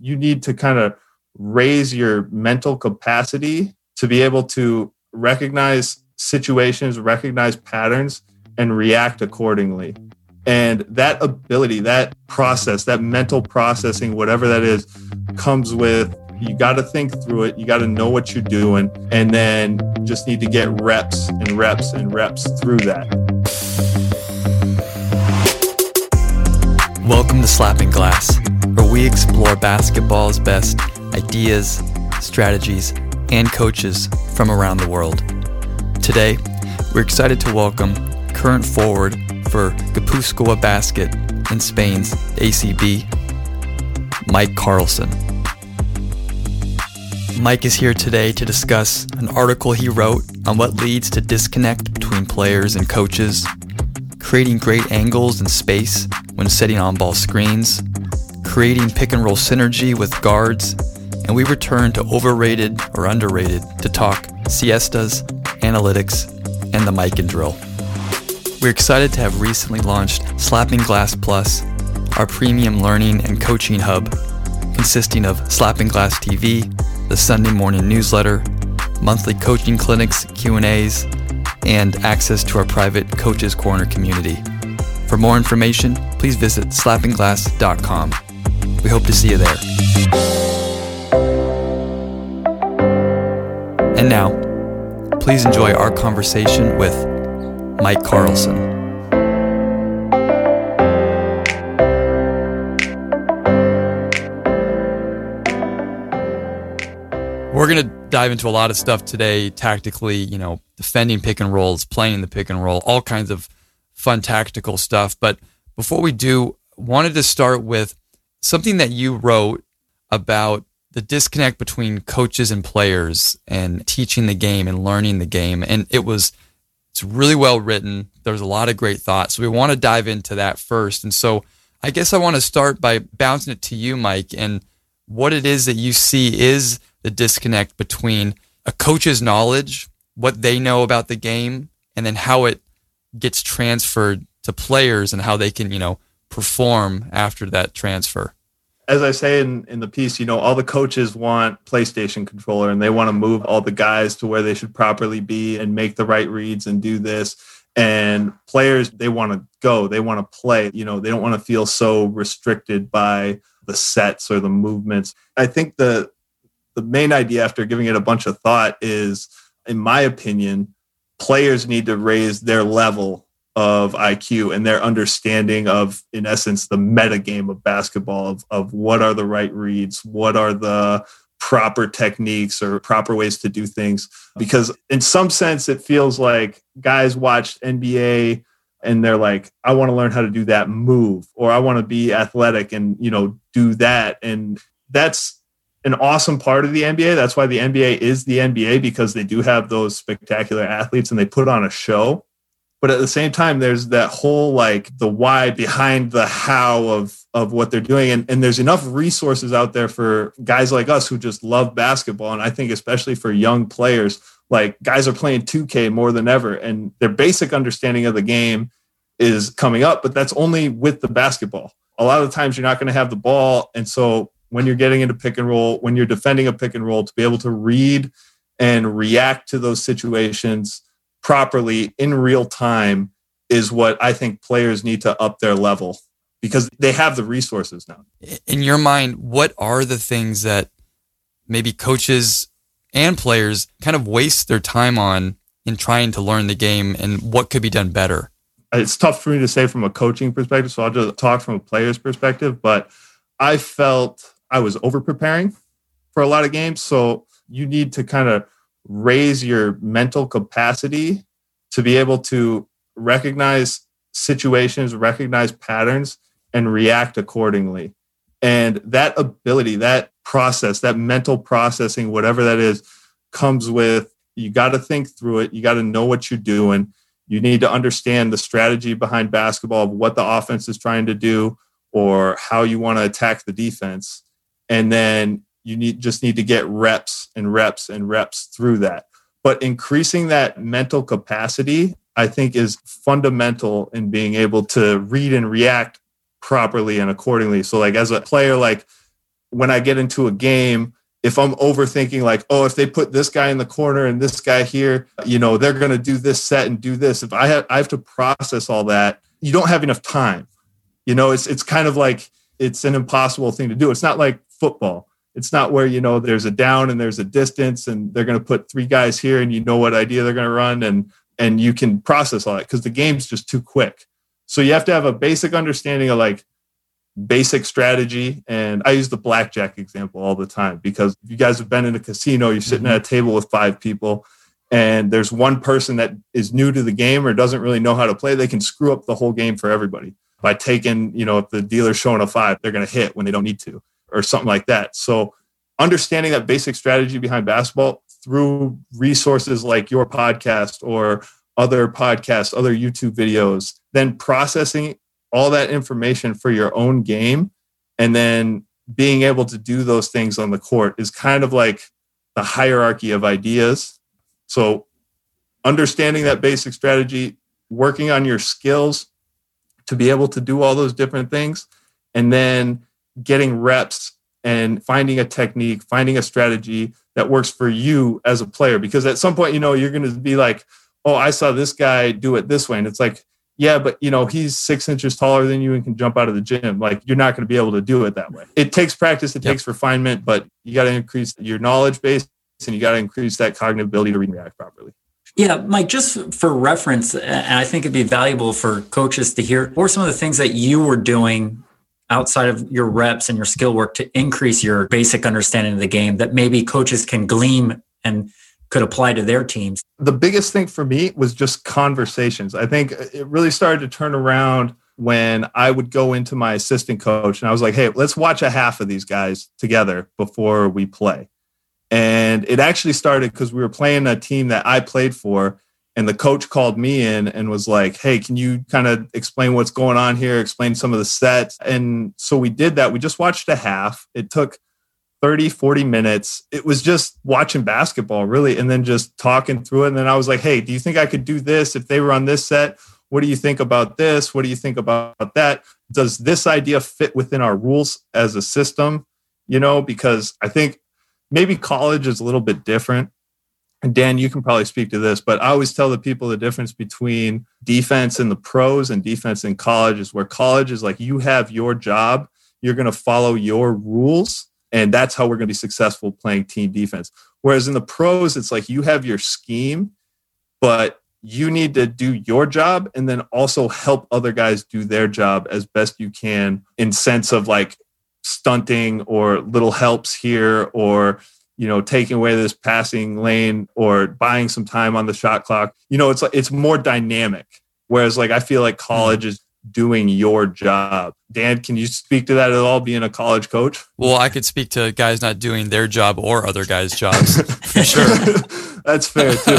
you need to kind of raise your mental capacity to be able to recognize situations, recognize patterns, and react accordingly. And that ability, that process, that mental processing, whatever that is, comes with you got to think through it. You got to know what you're doing. And then just need to get reps and reps and reps through that. Welcome to Slapping Glass, where we explore basketball's best ideas, strategies, and coaches from around the world. Today, we're excited to welcome current forward for Gipuzkoa Basket in Spain's ACB, Mike Carlson. Mike is here today to discuss an article he wrote on what leads to disconnect between players and coaches, creating great angles and space when setting on ball screens, creating pick and roll synergy with guards, and we return to overrated or underrated to talk siestas, analytics, and the Mikan drill. We're excited to have recently launched Slapping Glass Plus, our premium learning and coaching hub, consisting of Slapping Glass TV, the Sunday morning newsletter, monthly coaching clinics, Q&As, and access to our private Coaches Corner community. For more information, please visit slappingglass.com. We hope to see you there. And now, please enjoy our conversation with Mike Carlson. We're going to dive into a lot of stuff today, tactically, you know, defending pick and rolls, playing the pick and roll, all kinds of fun tactical stuff. But before we do, wanted to start with something that you wrote about the disconnect between coaches and players and teaching the game and learning the game. And it was, it's really well written. There's a lot of great thoughts. So we want to dive into that first. And so I guess I want to start by bouncing it to you, Mike, and what it is that you see is the disconnect between a coach's knowledge, what they know about the game, and then how it gets transferred to players and how they can, you know, perform after that transfer. As I say in, in the piece, you know, all the coaches want PlayStation controller and they want to move all the guys to where they should properly be and make the right reads and do this. And players, they want to go, they want to play, you know, they don't want to feel so restricted by the sets or the movements. I think the the main idea after giving it a bunch of thought is, in my opinion, players need to raise their level of IQ and their understanding of, in essence, the meta game of basketball of, of what are the right reads, what are the proper techniques or proper ways to do things. Because in some sense, it feels like guys watch NBA and they're like, I want to learn how to do that move, or I want to be athletic and, you know, do that. And that's an awesome part of the NBA. That's why the NBA is the NBA because they do have those spectacular athletes and they put on a show. But at the same time, there's that whole like the why behind the how of of what they're doing. And, and there's enough resources out there for guys like us who just love basketball. And I think especially for young players, like guys are playing 2K more than ever. And their basic understanding of the game is coming up, but that's only with the basketball. A lot of times you're not going to have the ball. And so when you're getting into pick and roll, when you're defending a pick and roll, to be able to read and react to those situations properly in real time is what I think players need to up their level because they have the resources now. In your mind, what are the things that maybe coaches and players kind of waste their time on in trying to learn the game and what could be done better? It's tough for me to say from a coaching perspective, so I'll just talk from a player's perspective, but I felt I was over preparing for a lot of games. So you need to kind of raise your mental capacity to be able to recognize situations, recognize patterns, and react accordingly. And that ability, that process, that mental processing, whatever that is, comes with you got to think through it. You got to know what you're doing. You need to understand the strategy behind basketball of what the offense is trying to do or how you want to attack the defense and then you need just need to get reps and reps and reps through that but increasing that mental capacity i think is fundamental in being able to read and react properly and accordingly so like as a player like when I get into a game, if I'm overthinking, like, oh, if they put this guy in the corner and this guy here, you know, they're going to do this set and do this. If I have, I have to process all that, you don't have enough time. You know, it's it's kind of like it's an impossible thing to do. It's not like football. It's not where you know there's a down and there's a distance and they're going to put three guys here and you know what idea they're going to run and and you can process all that because the game's just too quick. So you have to have a basic understanding of like basic strategy. And I use the blackjack example all the time because if you guys have been in a casino, you're sitting mm-hmm. at a table with five people and there's one person that is new to the game or doesn't really know how to play, they can screw up the whole game for everybody by taking, you know, if the dealer's showing a five, they're going to hit when they don't need to or something like that. So understanding that basic strategy behind basketball through resources like your podcast or other podcasts, other YouTube videos, then processing all that information for your own game and then being able to do those things on the court is kind of like the hierarchy of ideas. So understanding that basic strategy, working on your skills to be able to do all those different things, and then getting reps and finding a technique, finding a strategy that works for you as a player. Because at some point, you know, you're going to be like, oh, I saw this guy do it this way. And it's like, yeah, but you know, he's six inches taller than you and can jump out of the gym. Like you're not going to be able to do it that way. It takes practice, it yep. takes refinement, but you got to increase your knowledge base and you got to increase that cognitive ability to read and react properly. Yeah, Mike, just for reference, and I think it'd be valuable for coaches to hear, what some of the things that you were doing outside of your reps and your skill work to increase your basic understanding of the game that maybe coaches can glean and could apply to their teams? The biggest thing for me was just conversations. I think it really started to turn around when I would go into my assistant coach and I was like, hey, let's watch a half of these guys together before we play. And it actually started because we were playing a team that I played for. And the coach called me in and was like, Hey, can you kind of explain what's going on here? Explain some of the sets. And so we did that. We just watched a half. It took 30, 40 minutes. It was just watching basketball, really, and then just talking through it. And then I was like, hey, do you think I could do this if they were on this set? What do you think about this? What do you think about that? Does this idea fit within our rules as a system? You know, because I think maybe college is a little bit different. Dan, you can probably speak to this, but I always tell the people the difference between defense in the pros and defense in college is where college is like you have your job, you're going to follow your rules and that's how we're going to be successful playing team defense. Whereas in the pros, it's like you have your scheme, but you need to do your job and then also help other guys do their job as best you can in sense of like stunting or little helps here or you know taking away this passing lane or buying some time on the shot clock you know it's like it's more dynamic whereas like i feel like college is doing your job. Dan, can you speak to that at all, being a college coach? Well, I could speak to guys not doing their job or other guys' jobs for sure. That's fair too.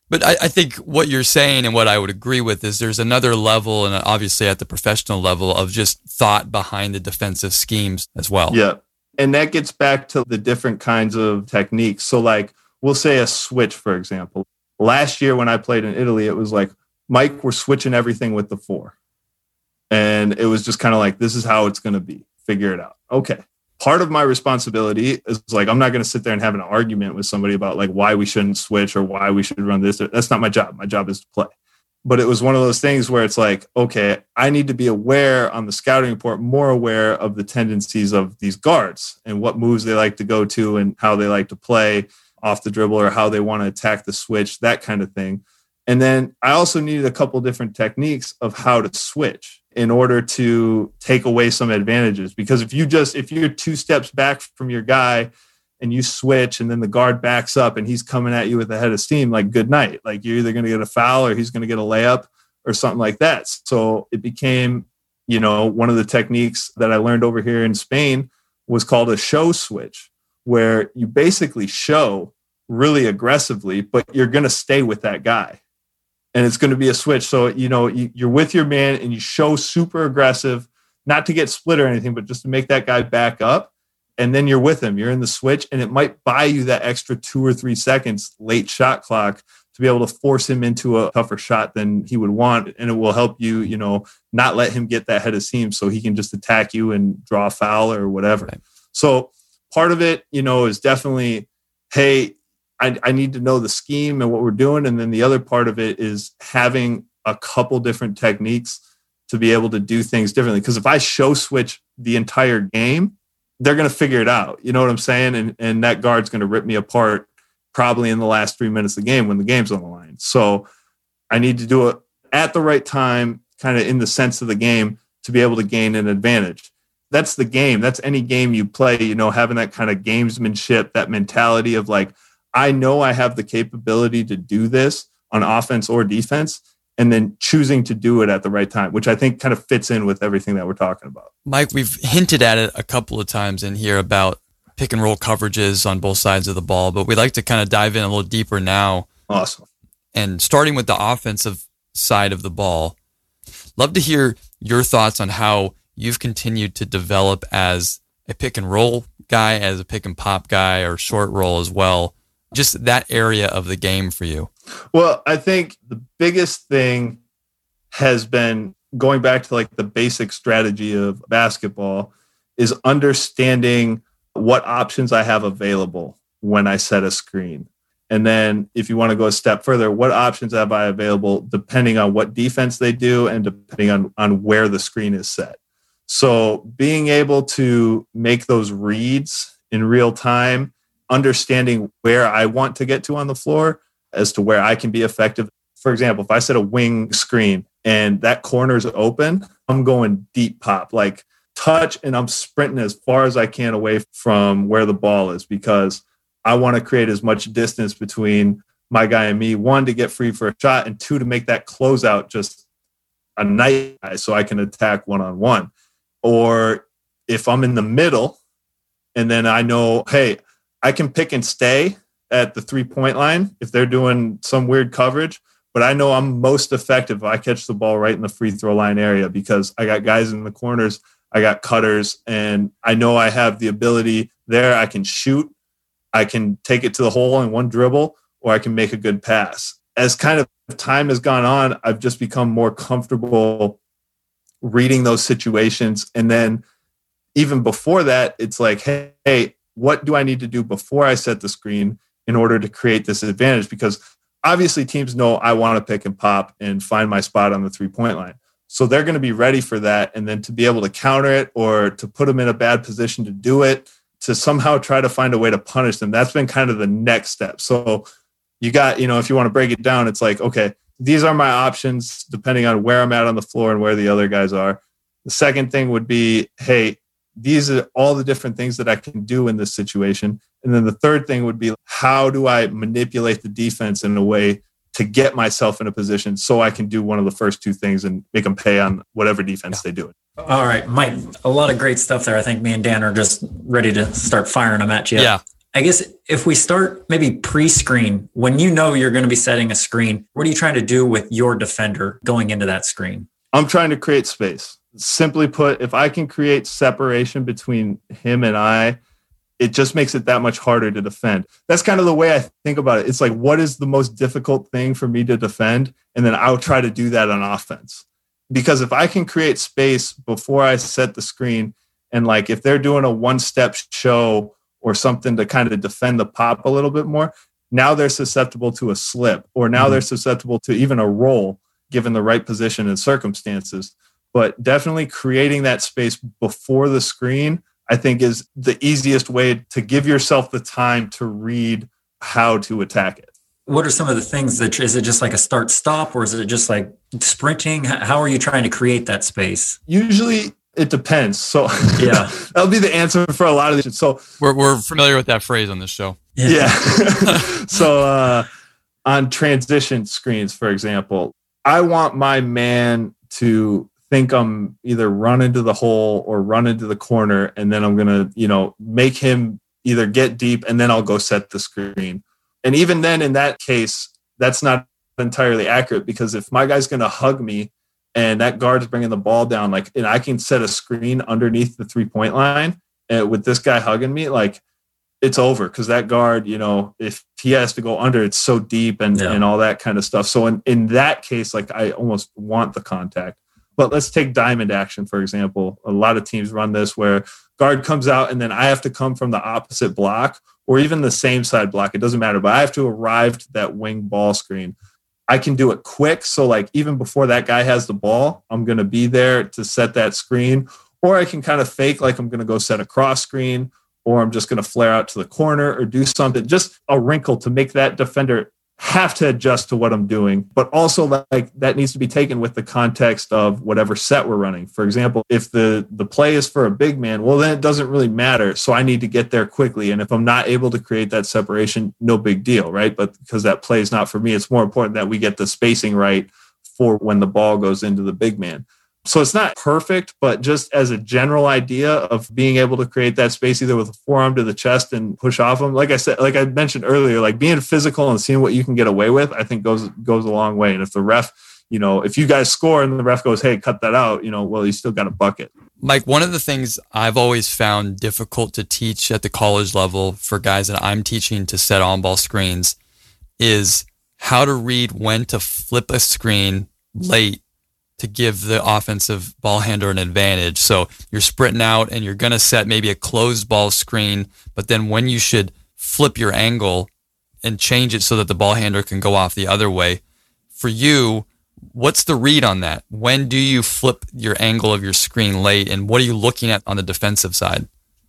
but I, I, think what you're saying and what I would agree with is there's another level, and obviously at the professional level, of just thought behind the defensive schemes as well. Yeah. And that gets back to the different kinds of techniques. So, like, we'll say a switch, for example. Last year when I played in Italy, it was like, Mike, we're switching everything with the four and it was just kind of like, this is how it's going to be. Figure it out. Okay. Part of my responsibility is like, I'm not going to sit there and have an argument with somebody about like why we shouldn't switch or why we should run this. That's not my job. My job is to play. But it was one of those things where it's like, okay, I need to be aware on the scouting report, more aware of the tendencies of these guards and what moves they like to go to and how they like to play off the dribble or how they want to attack the switch, that kind of thing. And then I also needed a couple different techniques of how to switch in order to take away some advantages. Because if you just, if you're two steps back from your guy and you switch and then the guard backs up and he's coming at you with a head of steam, like good night. Like you're either going to get a foul or he's going to get a layup or something like that. So it became, you know, one of the techniques that I learned over here in Spain was called a show switch, where you basically show really aggressively, but you're going to stay with that guy and it's going to be a switch. So, you know, you, are with your man and you show super aggressive, not to get split or anything, but just to make that guy back up. And then you're with him, you're in the switch, and it might buy you that extra two or three seconds late shot clock to be able to force him into a tougher shot than he would want. And it will help you, you know, not let him get that head of steam so he can just attack you and draw a foul or whatever. Right. So part of it, you know, is definitely, hey, I, I need to know the scheme and what we're doing. And then the other part of it is having a couple different techniques to be able to do things differently. Because if I show switch the entire game, they're going to figure it out. You know what I'm saying? And and that guard's going to rip me apart probably in the last three minutes of the game when the game's on the line. So I need to do it at the right time, kind of in the sense of the game, to be able to gain an advantage. That's the game. That's any game you play, you know, having that kind of gamesmanship, that mentality of like, I know I have the capability to do this on offense or defense and then choosing to do it at the right time, which I think kind of fits in with everything that we're talking about. Mike, we've hinted at it a couple of times in here about pick and roll coverages on both sides of the ball, but we'd like to kind of dive in a little deeper now. Awesome. And starting with the offensive side of the ball, love to hear your thoughts on how you've continued to develop as a pick and roll guy, as a pick and pop guy, or short roll as well. Just that area of the game for you. Well, I think the biggest thing has been going back to like the basic strategy of basketball is understanding what options I have available when I set a screen. And then if you want to go a step further, what options have I available depending on what defense they do and depending on, on where the screen is set. So being able to make those reads in real time, understanding where I want to get to on the floor as to where I can be effective. For example, if I set a wing screen and that corner's open, I'm going deep pop, like touch, and I'm sprinting as far as I can away from where the ball is because I want to create as much distance between my guy and me. One, to get free for a shot, and two, to make that closeout just a night so I can attack one on one. Or if I'm in the middle and then I know, hey, I can pick and stay at the three point line if they're doing some weird coverage. But I know I'm most effective if I catch the ball right in the free throw line area because I got guys in the corners, I got cutters, and I know I have the ability there. I can shoot, I can take it to the hole in one dribble, or I can make a good pass. As kind of time has gone on, I've just become more comfortable reading those situations. And then even before that, it's like, hey, hey, what do I need to do before I set the screen? In order to create this advantage because obviously teams know I want to pick and pop and find my spot on the three point line. So they're going to be ready for that. And then to be able to counter it or to put them in a bad position to do it, to somehow try to find a way to punish them, that's been kind of the next step. So you got, you know, if you want to break it down, it's like, okay, these are my options depending on where I'm at on the floor and where the other guys are. The second thing would be, hey, these are all the different things that I can do in this situation. And then the third thing would be how do I manipulate the defense in a way to get myself in a position so I can do one of the first two things and make them pay on whatever defense yeah. they do it. All right, Mike, a lot of great stuff there. I think me and Dan are just ready to start firing them at you. Yeah. I guess if we start maybe pre screen, when you know you're going to be setting a screen, what are you trying to do with your defender going into that screen? I'm trying to create space. Simply put, if I can create separation between him and I, it just makes it that much harder to defend. That's kind of the way I think about it. It's like, what is the most difficult thing for me to defend? And then I'll try to do that on offense. Because if I can create space before I set the screen, and like if they're doing a one step show or something to kind of defend the pop a little bit more, now they're susceptible to a slip, or now mm-hmm. they're susceptible to even a roll given the right position and circumstances. But definitely creating that space before the screen I think is the easiest way to give yourself the time to read how to attack it. What are some of the things that is it just like a start stop or is it just like sprinting? How are you trying to create that space? Usually it depends. So yeah, that'll be the answer for a lot of this. So we're, we're familiar with that phrase on this show. Yeah. yeah. so uh, on transition screens, for example, I want my man to think I'm either run into the hole or run into the corner, and then I'm gonna, you know, make him either get deep and then I'll go set the screen. And even then, in that case, that's not entirely accurate because if my guy's gonna hug me and that guard's bringing the ball down, like, and I can set a screen underneath the three point line and with this guy hugging me, like, it's over because that guard, you know, if he has to go under, it's so deep and, yeah. and all that kind of stuff. So in, in that case, like I almost want the contact. But let's take diamond action, for example. A lot of teams run this where guard comes out and then I have to come from the opposite block or even the same side block. It doesn't matter, but I have to arrive to that wing ball screen. I can do it quick. So, like, even before that guy has the ball, I'm going to be there to set that screen. Or I can kind of fake like I'm going to go set a cross screen, or I'm just going to flare out to the corner or do something, just a wrinkle to make that defender have to adjust to what I'm doing, but also like that needs to be taken with the context of whatever set we're running. For example, if the the play is for a big man, well then it doesn't really matter. So I need to get there quickly. And if I'm not able to create that separation, no big deal, right? But because that play is not for me, it's more important that we get the spacing right for when the ball goes into the big man. So it's not perfect, but just as a general idea of being able to create that space either with a forearm to the chest and push off them. Like I said, like I mentioned earlier, like being physical and seeing what you can get away with, I think goes goes a long way. And if the ref, you know, if you guys score and the ref goes, "Hey, cut that out," you know, well, you still got a bucket. Mike, one of the things I've always found difficult to teach at the college level for guys that I'm teaching to set on ball screens is how to read when to flip a screen late to give the offensive ball handler an advantage. So you're sprinting out and you're going to set maybe a closed ball screen, but then when you should flip your angle and change it so that the ball handler can go off the other way. For you, what's the read on that? When do you flip your angle of your screen late and what are you looking at on the defensive side?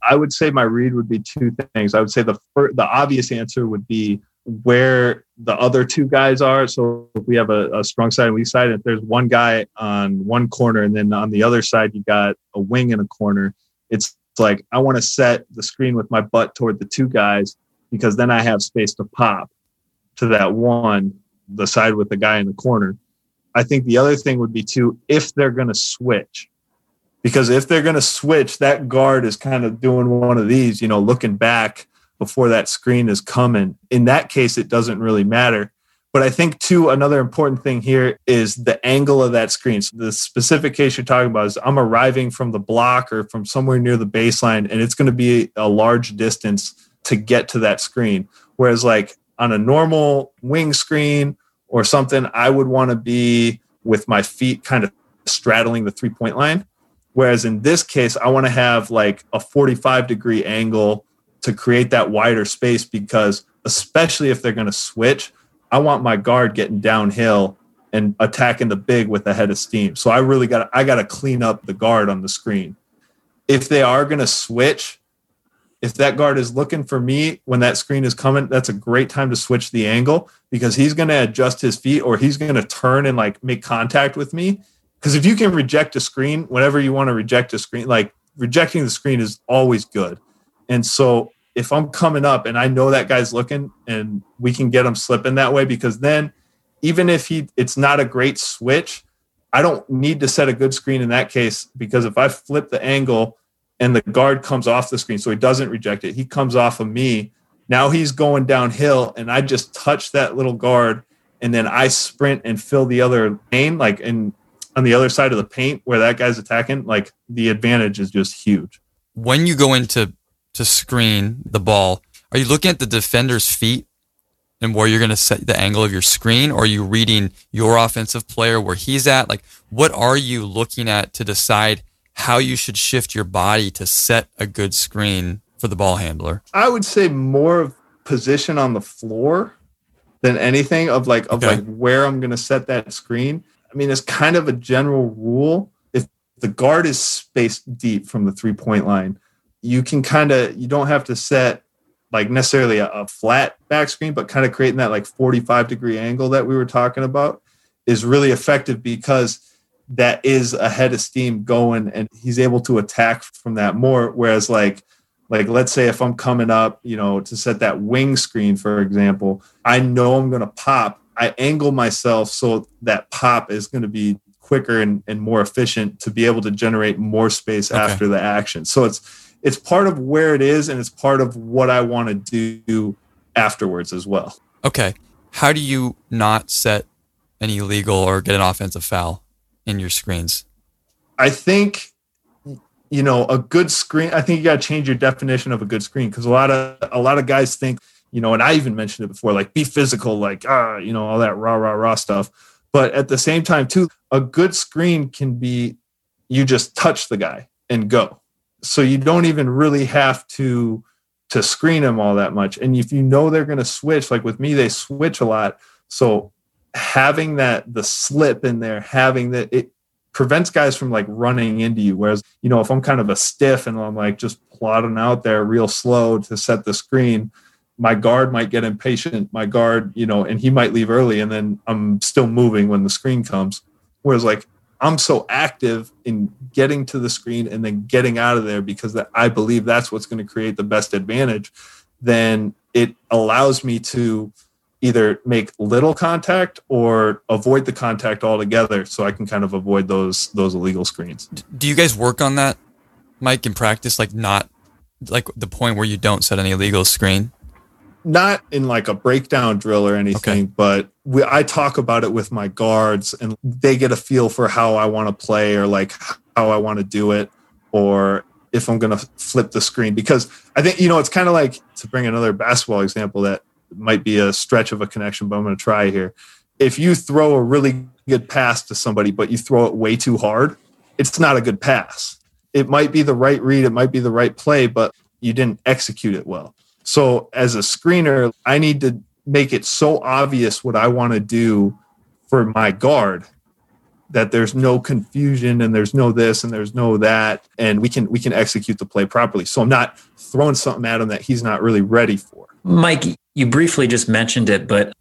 I would say my read would be two things. I would say the first, the obvious answer would be where the other two guys are. So if we have a, a, strong side and weak side, if there's one guy on one corner and then on the other side you got a wing in a corner, it's like I want to set the screen with my butt toward the two guys because then I have space to pop to that one, the side with the guy in the corner. I think the other thing would be too if they're going to switch. Because if they're going to switch, that guard is kind of doing one of these, you know, looking back before that screen is coming. In that case, it doesn't really matter. But I think, too, another important thing here is the angle of that screen. So the specific case you're talking about is I'm arriving from the block or from somewhere near the baseline, and it's going to be a large distance to get to that screen. Whereas, like on a normal wing screen or something, I would want to be with my feet kind of straddling the three point line. Whereas in this case, I want to have like a 45 degree angle to create that wider space because especially if they're going to switch, I want my guard getting downhill and attacking the big with a head of steam. So I really got I got to clean up the guard on the screen. If they are going to switch, if that guard is looking for me when that screen is coming, that's a great time to switch the angle because he's going to adjust his feet or he's going to turn and like make contact with me. Because if you can reject a screen whenever you want to reject a screen, like rejecting the screen is always good. And so if I'm coming up and I know that guy's looking and we can get him slipping that way, because then even if he it's not a great switch, I don't need to set a good screen in that case because if I flip the angle and the guard comes off the screen, so he doesn't reject it, he comes off of me. Now he's going downhill and I just touch that little guard and then I sprint and fill the other lane, like in on the other side of the paint where that guy's attacking, like the advantage is just huge. When you go into to screen the ball, are you looking at the defender's feet and where you're going to set the angle of your screen? Or are you reading your offensive player where he's at? Like, what are you looking at to decide how you should shift your body to set a good screen for the ball handler? I would say more of position on the floor than anything of like of okay. like where I'm going to set that screen. I mean, it's kind of a general rule. If the guard is spaced deep from the three point line, you can kind of you don't have to set like necessarily a, a flat back screen, but kind of creating that like 45 degree angle that we were talking about is really effective because that is a head of steam going and he's able to attack from that more. Whereas like like let's say if I'm coming up, you know, to set that wing screen, for example, I know I'm gonna pop. I angle myself so that pop is going to be quicker and, and more efficient to be able to generate more space okay. after the action. So it's it's part of where it is and it's part of what I want to do afterwards as well. Okay. How do you not set an illegal or get an offensive foul in your screens? I think you know a good screen i think you got to change your definition of a good screen because a lot of a lot of guys think you know and i even mentioned it before like be physical like ah you know all that rah rah rah stuff But at the same time, too, a good screen can be you just touch the guy and go. So you don't even really have to to screen them all that much. And if you know they're going to switch, like with me, they switch a lot. So having that the slip in there, having that it prevents guys from like running into you. Whereas, you know, if I'm kind of a stiff and I'm like just plodding out there real slow to set the screen, my guard might get impatient. My guard, you know, and he might leave early and then I'm still moving when the screen comes. Whereas like I'm so active in getting to the screen and then getting out of there because that I believe that's what's going to create the best advantage. Then it allows me to either make little contact or avoid the contact altogether, so I can kind of avoid those those illegal screens. Do you guys work on that, Mike, in practice? Like not like the point where you don't set any illegal screen? not in like a breakdown drill or anything, Okay. but we, I talk about it with my guards and they get a feel for how I want to play or like how I want to do it or if I'm going to flip the screen. Because I think, you know, it's kind of like to bring another basketball example that might be a stretch of a connection, but I'm going to try here. If you throw a really good pass to somebody, but you throw it way too hard, it's not a good pass. It might be the right read, it might be the right play, but you didn't execute it well. So as a screener, I need to make it so obvious what I want to do for my guard that there's no confusion and there's no this and there's no that and we can we can execute the play properly. So I'm not throwing something at him that he's not really ready for. Mike, you briefly just mentioned it, but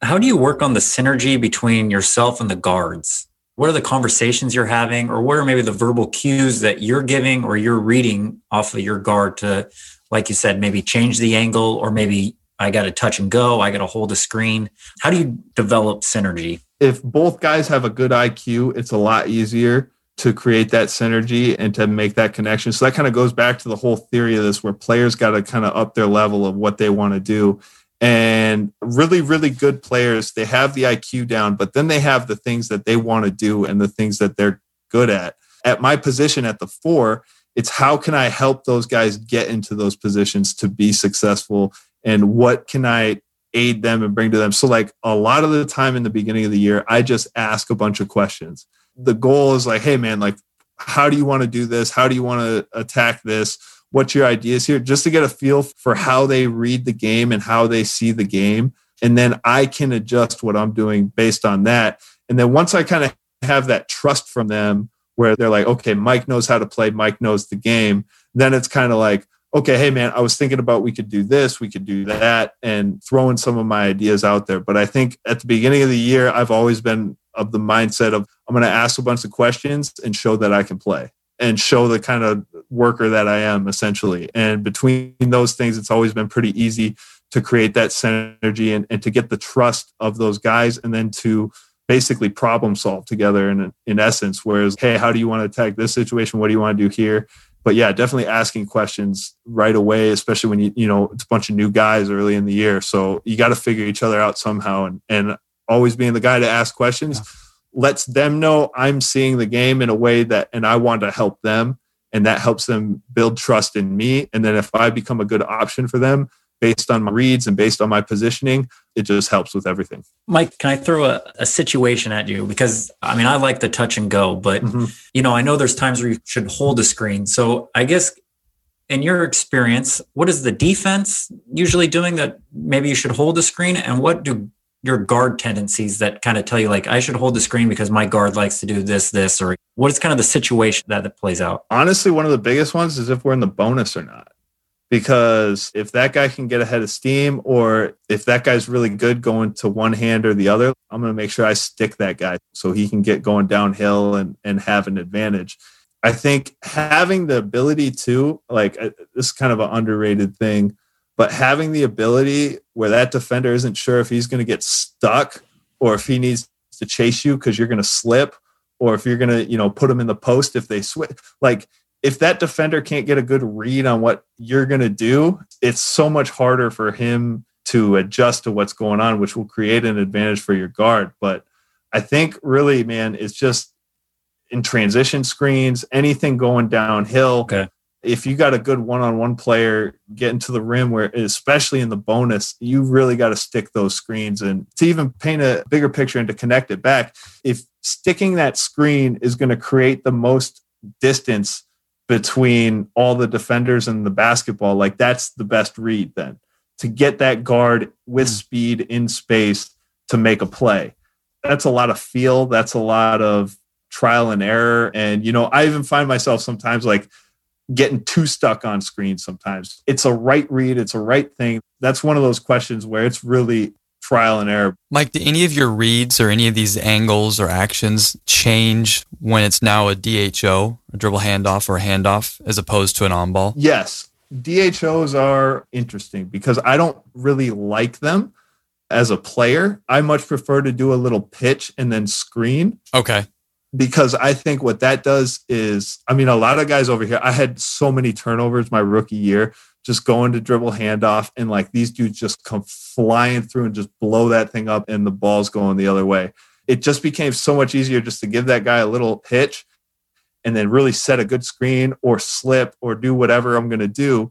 how do you work on the synergy between yourself and the guards? What are the conversations you're having, or what are maybe the verbal cues that you're giving or you're reading off of your guard to, like you said, maybe change the angle, or maybe I got to touch and go, I got to hold the screen? How do you develop synergy? If both guys have a good IQ, it's a lot easier to create that synergy and to make that connection. So that kind of goes back to the whole theory of this where players got to kind of up their level of what they want to do. And really, really good players, they have the IQ down, but then they have the things that they want to do and the things that they're good at. At my position at the four, it's how can I help those guys get into those positions to be successful and what can I aid them and bring to them. So, like a lot of the time in the beginning of the year, I just ask a bunch of questions. The goal is like, hey, man, like, how do you want to do this? How do you want to attack this? What's your ideas here? Just to get a feel for how they read the game and how they see the game. And then I can adjust what I'm doing based on that. And then once I kind of have that trust from them where they're like, okay, Mike knows how to play, Mike knows the game, then it's kind of like, okay, hey man, I was thinking about we could do this, we could do that, and throwing some of my ideas out there. But I think at the beginning of the year, I've always been of the mindset of I'm going to ask a bunch of questions and show that I can play and show the kind of worker that I am essentially. And between those things, it's always been pretty easy to create that synergy and, and to get the trust of those guys and then to basically problem solve together in, in essence. Whereas, hey, how do you want to attack this situation? What do you want to do here? But yeah, definitely asking questions right away, especially when you, you know, it's a bunch of new guys early in the year. So you got to figure each other out somehow and, and always being the guy to ask questions lets them know I'm seeing the game in a way that, and I want to help them. And that helps them build trust in me. And then if I become a good option for them based on my reads and based on my positioning, it just helps with everything. Mike, can I throw a, a situation at you? Because I mean, I like the touch and go, but Mhm. you know, I know there's times where you should hold a screen. So I guess in your experience, what is the defense usually doing that maybe you should hold the screen? And what do your guard tendencies that kind of tell you like I should hold the screen because my guard likes to do this, this, or what is kind of the situation that that plays out? honestly, one of the biggest ones is if we're in the bonus or not. Because if that guy can get ahead of steam, or if that guy's really good going to one hand or the other, I'm going to make sure I stick that guy so he can get going downhill and, and have an advantage. I think having the ability to, like, uh, this is kind of an underrated thing, but having the ability where that defender isn't sure if he's going to get stuck or if he needs to chase you because you're going to slip or if you're going to, you know, put him in the post if they switch. Like, if that defender can't get a good read on what you're going to do, it's so much harder for him to adjust to what's going on, which will create an advantage for your guard. But I think really, man, it's just in transition screens, anything going downhill. Okay. if you got a good one-on-one player getting to the rim where especially in the bonus you really got to stick those screens and to even paint a bigger picture and to connect it back if sticking that screen is going to create the most distance between all the defenders and the basketball like that's the best read then to get that guard with hmm. speed in space to make a play that's a lot of feel that's a lot of trial and error and you know i even find myself sometimes like getting too stuck on screen sometimes. It's a right read, it's a right thing. That's one of those questions where it's really trial and error. Mike, do any of your reads or any of these angles or actions change when it's now a DHO, a dribble handoff or a handoff, as opposed to an on ball? Yes. DHOs are interesting because I don't really like them as a player. I much prefer to do a little pitch and then screen. Okay because I think what that does is, I mean, a lot of guys over here, I had so many turnovers my rookie year, just going to dribble handoff, and like these dudes just come flying through and just blow that thing up, and the ball's going the other way. It just became so much easier just to give that guy a little pitch and then really set a good screen or slip or do whatever I'm going to do.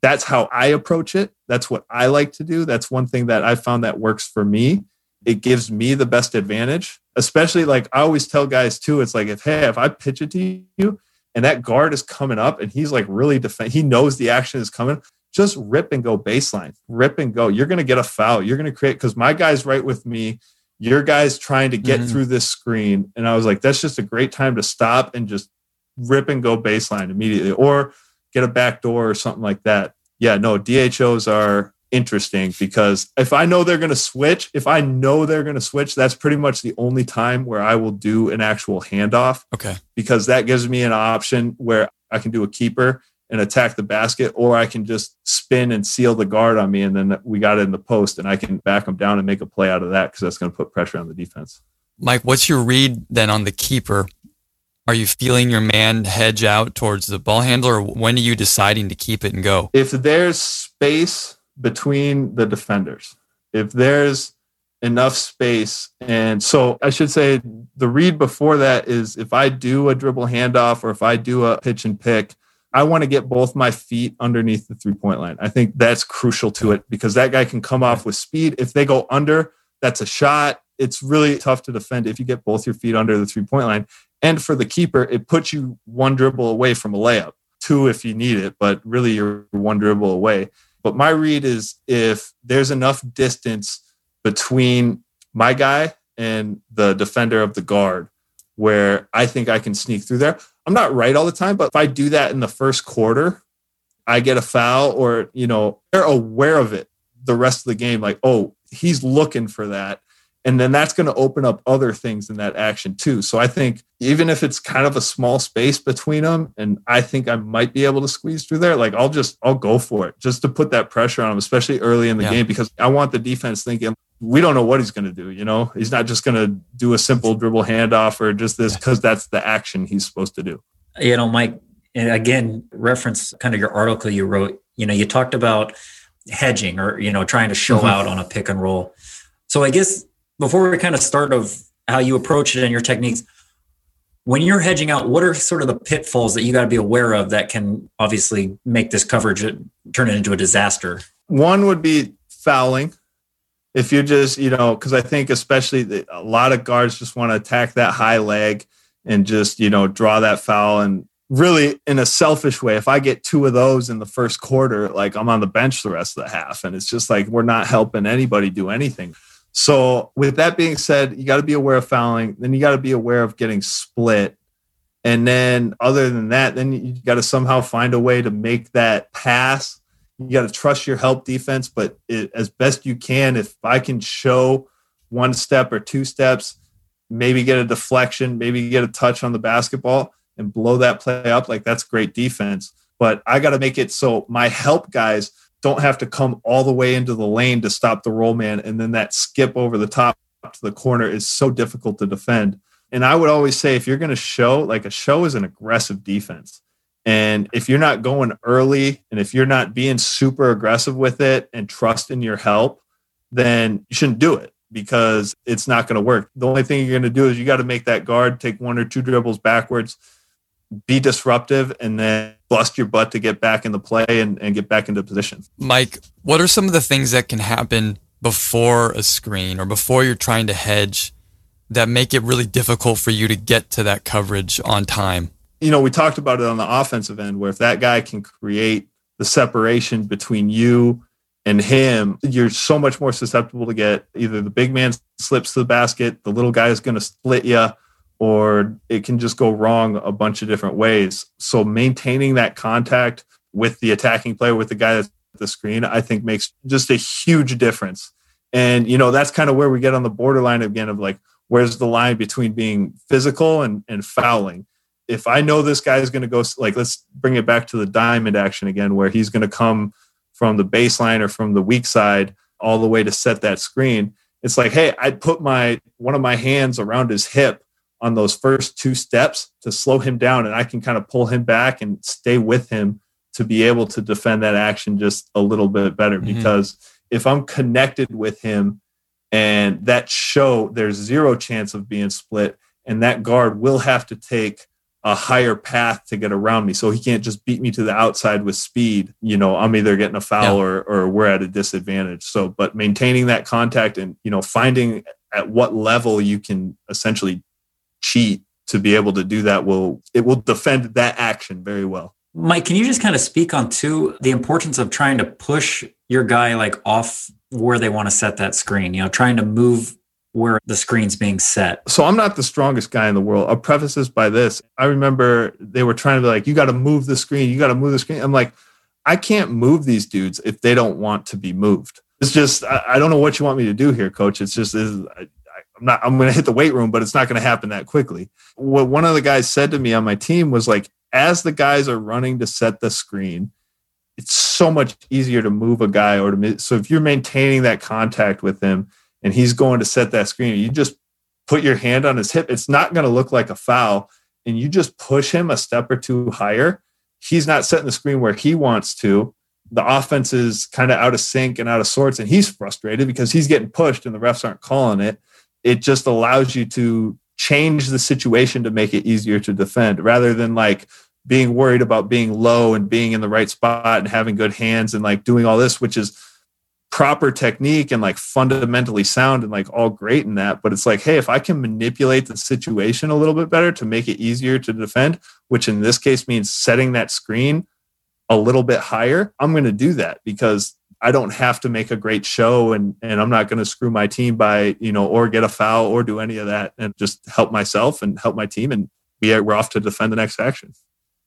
That's how I approach it. That's what I like to do. That's one thing that I found that works for me it gives me the best advantage. Especially like I always tell guys too, it's like if hey, if I pitch it to you and that guard is coming up and he's like really defend, he knows the action is coming. Just rip and go baseline, rip and go. You're going to get a foul. You're going to create because my guy's right with me. Your guy's trying to get mm-hmm. through this screen. And I was like, that's just a great time to stop and just rip and go baseline immediately or get a back door or something like that. Yeah, no, DHOs are interesting because if I know they're going to switch, if I know they're going to switch, that's pretty much the only time where I will do an actual handoff. Okay. Because that gives me an option where I can do a keeper and attack the basket, or I can just spin and seal the guard on me. And then we got it in the post and I can back them down and make a play out of that because that's going to put pressure on the defense. Mike, what's your read then on the keeper? Are you feeling your man hedge out towards the ball handler, or when are you deciding to keep it and go? If there's space between the defenders. If there's enough space, and so I should say the read before that is if I do a dribble handoff or if I do a pitch and pick, I want to get both my feet underneath the three point line. I think that's crucial to it because that guy can come off with speed. If they go under, that's a shot. It's really tough to defend if you get both your feet under the three point line. And for the keeper, it puts you one dribble away from a layup, two if you need it, but really you're one dribble away. But my read is if there's enough distance between my guy and the defender of the guard where I think I can sneak through there. I'm not right all the time, but if I do that in the first quarter, I get a foul or, you know, they're aware of it the rest of the game. Like, oh, he's looking for that and then that's going to open up other things in that action too. So i think even if it's kind of a small space between them and i think i might be able to squeeze through there like i'll just i'll go for it just to put that pressure on him especially early in the yeah. game because i want the defense thinking we don't know what he's going to do you know? He's not just going to do a simple dribble handoff or just this because that's the action he's supposed to do. You know mike and again reference kind of your article you wrote. You know you talked about hedging or you know trying to show mm-hmm. out on a pick and roll. So i guess before we kind of start of how you approach it and your techniques, when you're hedging out, what are sort of the pitfalls that you got to be aware of that can obviously make this coverage turn it into a disaster? One would be fouling. If you just, you know, because I think especially the, a lot of guards just want to attack that high leg and just, you know, draw that foul. And really, in a selfish way, if I get two of those in the first quarter, like I'm on the bench the rest of the half. And it's just like we're not helping anybody do anything. So, with that being said, you got to be aware of fouling. Then you got to be aware of getting split. And then, other than that, then you got to somehow find a way to make that pass. You got to trust your help defense, but it, as best you can, if I can show one step or two steps, maybe get a deflection, maybe get a touch on the basketball and blow that play up, like that's great defense. But I got to make it so my help guys don't have to come all the way into the lane to stop the roll man. And then that skip over the top to the corner is so difficult to defend. And I would always say if you're going to show, like a show is an aggressive defense. And if you're not going early and if you're not being super aggressive with it and trust in your help, then you shouldn't do it because it's not going to work. The only thing you're going to do is you got to make that guard take one or two dribbles backwards be disruptive, and then bust your butt to get back in the play and, and get back into position. Mike, what are some of the things that can happen before a screen or before you're trying to hedge that make it really difficult for you to get to that coverage on time? You know, we talked about it on the offensive end where if that guy can create the separation between you and him, you're so much more susceptible to get either the big man slips to the basket, the little guy is going to split you, or it can just go wrong a bunch of different ways. So maintaining that contact with the attacking player, with the guy that's at the screen, I think makes just a huge difference. And, you know, that's kind of where we get on the borderline again of like, where's the line between being physical and, and fouling? If I know this guy is going to go, like, let's bring it back to the diamond action again, where he's going to come from the baseline or from the weak side all the way to set that screen. It's like, hey, I'd put my one of my hands around his hip on those first two steps to slow him down. And I can kind of pull him back and stay with him to be able to defend that action just a little bit better. Mm-hmm. because if I'm connected with him and that show there's zero chance of being split and that guard will have to take a higher path to get around me. So he can't just beat me to the outside with speed. You know i'm either getting a foul yeah. or, or we're at a disadvantage. So but maintaining that contact and you know finding at what level you can essentially cheat to be able to do that will it will defend that action very well. Mike, can you just kind of speak on too the importance of trying to push your guy like off where they want to set that screen, you know, trying to move where the screen's being set. So I'm not the strongest guy in the world. I'll preface this by this. I remember they were trying to be like, you got to move the screen, you got to move the screen. I'm like, I can't move these dudes if they don't want to be moved. It's just, I, I don't know what you want me to do here, coach. It's just, it's, I'm not I'm going to hit the weight room, but it's not going to happen that quickly. What one of the guys said to me on my team was like, as the guys are running to set the screen, it's so much easier to move a guy or to so if you're maintaining that contact with him and he's going to set that screen, you just put your hand on his hip. It's not going to look like a foul, and you just push him a step or two higher. He's not setting the screen where he wants to. The offense is kind of out of sync and out of sorts, and he's frustrated because he's getting pushed and the refs aren't calling it it just allows you to change the situation to make it easier to defend rather than like being worried about being low and being in the right spot and having good hands and like doing all this, which is proper technique and like fundamentally sound and like all great in that. But it's like, hey, if I can manipulate the situation a little bit better to make it easier to defend, which in this case means setting that screen a little bit higher, I'm going to do that because I don't have to make a great show and and I'm not going to screw my team by, you know, or get a foul or do any of that and just help myself and help my team and we are, we're off to defend the next action.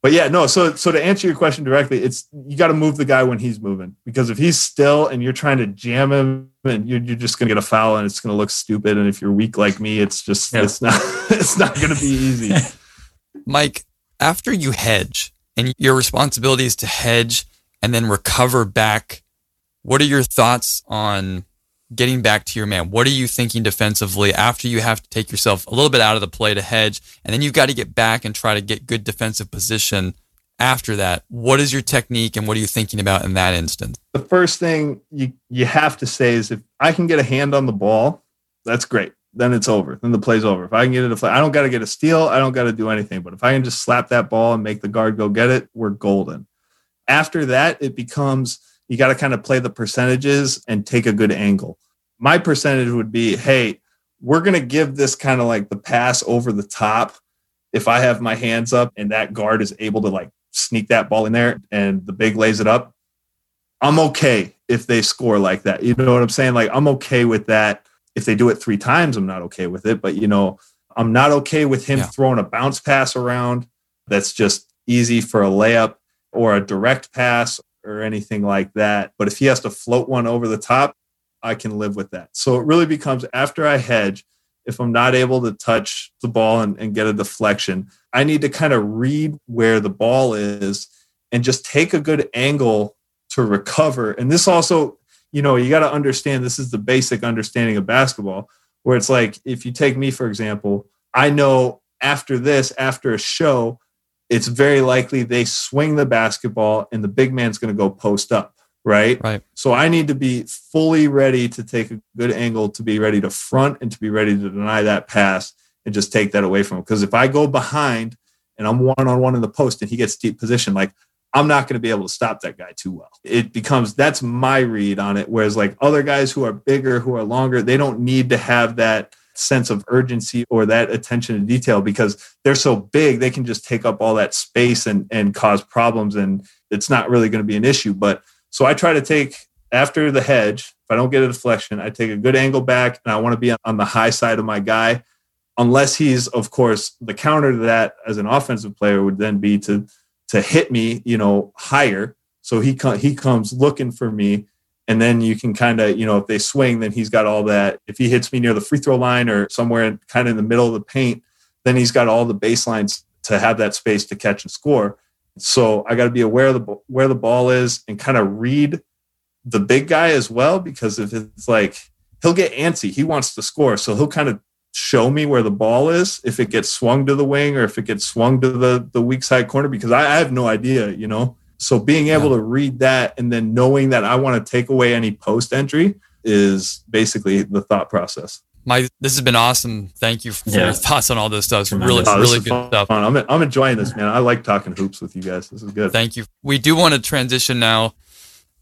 But yeah, no, so so to answer your question directly, it's you got to move the guy when he's moving because if he's still and you're trying to jam him and you're, you're just going to get a foul and it's going to look stupid and if you're weak like me, it's just yeah. it's not it's not going to be easy. Mike, after you hedge and your responsibility is to hedge and then recover back what are your thoughts on getting back to your man? What are you thinking defensively after you have to take yourself a little bit out of the play to hedge, and then you've got to get back and try to get good defensive position after that? What is your technique and what are you thinking about in that instance? The first thing you, you have to say is if I can get a hand on the ball, that's great. Then it's over. Then the play's over. If I can get it, I don't got to get a steal. I don't got to do anything. But if I can just slap that ball and make the guard go get it, we're golden. After that, it becomes you got to kind of play the percentages and take a good angle. My percentage would be, hey, we're going to give this kind of like the pass over the top. If I have my hands up and that guard is able to like sneak that ball in there and the big lays it up, I'm okay if they score like that. You know what I'm saying? Like, I'm okay with that. If they do it three times, I'm not okay with it. But, you know, I'm not okay with him yeah. throwing a bounce pass around that's just easy for a layup or a direct pass or anything like that. But if he has to float one over the top, I can live with that. So it really becomes after I hedge, if I'm not able to touch the ball and, and get a deflection, I need to kind of read where the ball is and just take a good angle to recover. And this also, you know, you got to understand this is the basic understanding of basketball, where it's like if you take me, for example, I know after this, after a show, it's very likely they swing the basketball and the big man's going to go post up, right? Right. So I need to be fully ready to take a good angle to be ready to front and to be ready to deny that pass and just take that away from him. Because if I go behind and I'm one on one in the post and he gets deep position, like I'm not going to be able to stop that guy too well. It becomes that's my read on it. Whereas like other guys who are bigger, who are longer, they don't need to have that sense of urgency or that attention to detail because they're so big, they can just take up all that space and, and cause problems. And it's not really going to be an issue. But so I try to take after the hedge, if I don't get a deflection, I take a good angle back and I want to be on the high side of my guy. Unless he's, of course, the counter to that as an offensive player would then be to to hit me, you know, higher. So he com- he comes looking for me, and then you can kind of, you know, if they swing, then he's got all that. If he hits me near the free throw line or somewhere kind of in the middle of the paint, then he's got all the baselines to have that space to catch and score. So I got to be aware of the where the ball is and kind of read the big guy as well because if it's like he'll get antsy, he wants to score, so he'll kind of show me where the ball is if it gets swung to the wing or if it gets swung to the the weak side corner because I, I have no idea, you know. So being able yeah. to read that and then knowing that I want to take away any post entry is basically the thought process. My this has been awesome. Thank you for yeah. your thoughts on all this stuff. It's really, oh, really good fun. stuff. I'm, I'm enjoying this, man. I like talking hoops with you guys. This is good. Thank you. We do want to transition now